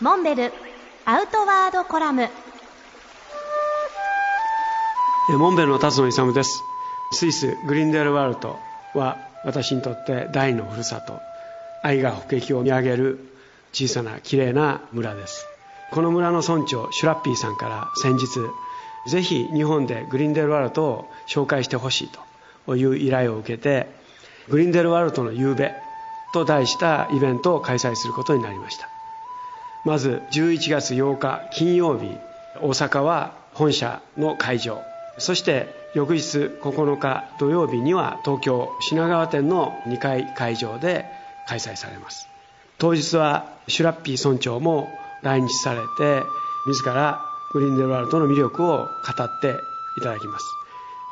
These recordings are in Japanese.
モンベルアウトワードコラム。モンベルの辰野勇です。スイスグリンデルワルトは私にとって第二のふるさと。愛が北壁を見上げる小さな綺麗な村です。この村の村長シュラッピーさんから先日ぜひ日本でグリンデルワルトを紹介してほしいという依頼を受けてグリンデルワルトの夕べと題したイベントを開催することになりました。まず11月8日金曜日大阪は本社の会場。そして翌日9日土曜日には東京品川店の2階会場で開催されます。当日はシュラッピー村長も来日されて自らグリンデルワルトの魅力を語っていただきます。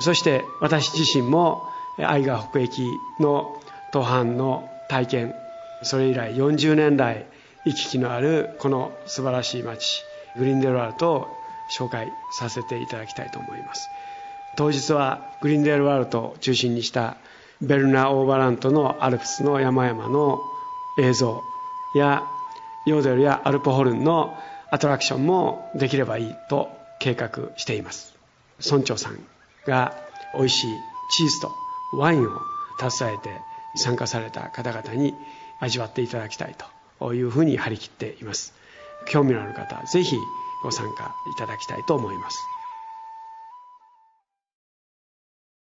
そして私自身も愛が北駅の途半の体験それ以来40年来行き来のあるこの素晴らしい街グリンデルワルトを紹介させていただきたいと思います。当日はグリンデルワールトを中心にしたベルナ・オーバラントのアルプスの山々の映像やヨーデルやアルプホルンのアトラクションもできればいいと計画しています。村長さんが美味しいチーズとワインを携えて参加された方々に味わっていただきたいとというふうに張り切っています。興味のある方ぜひご参加いただきたいと思います。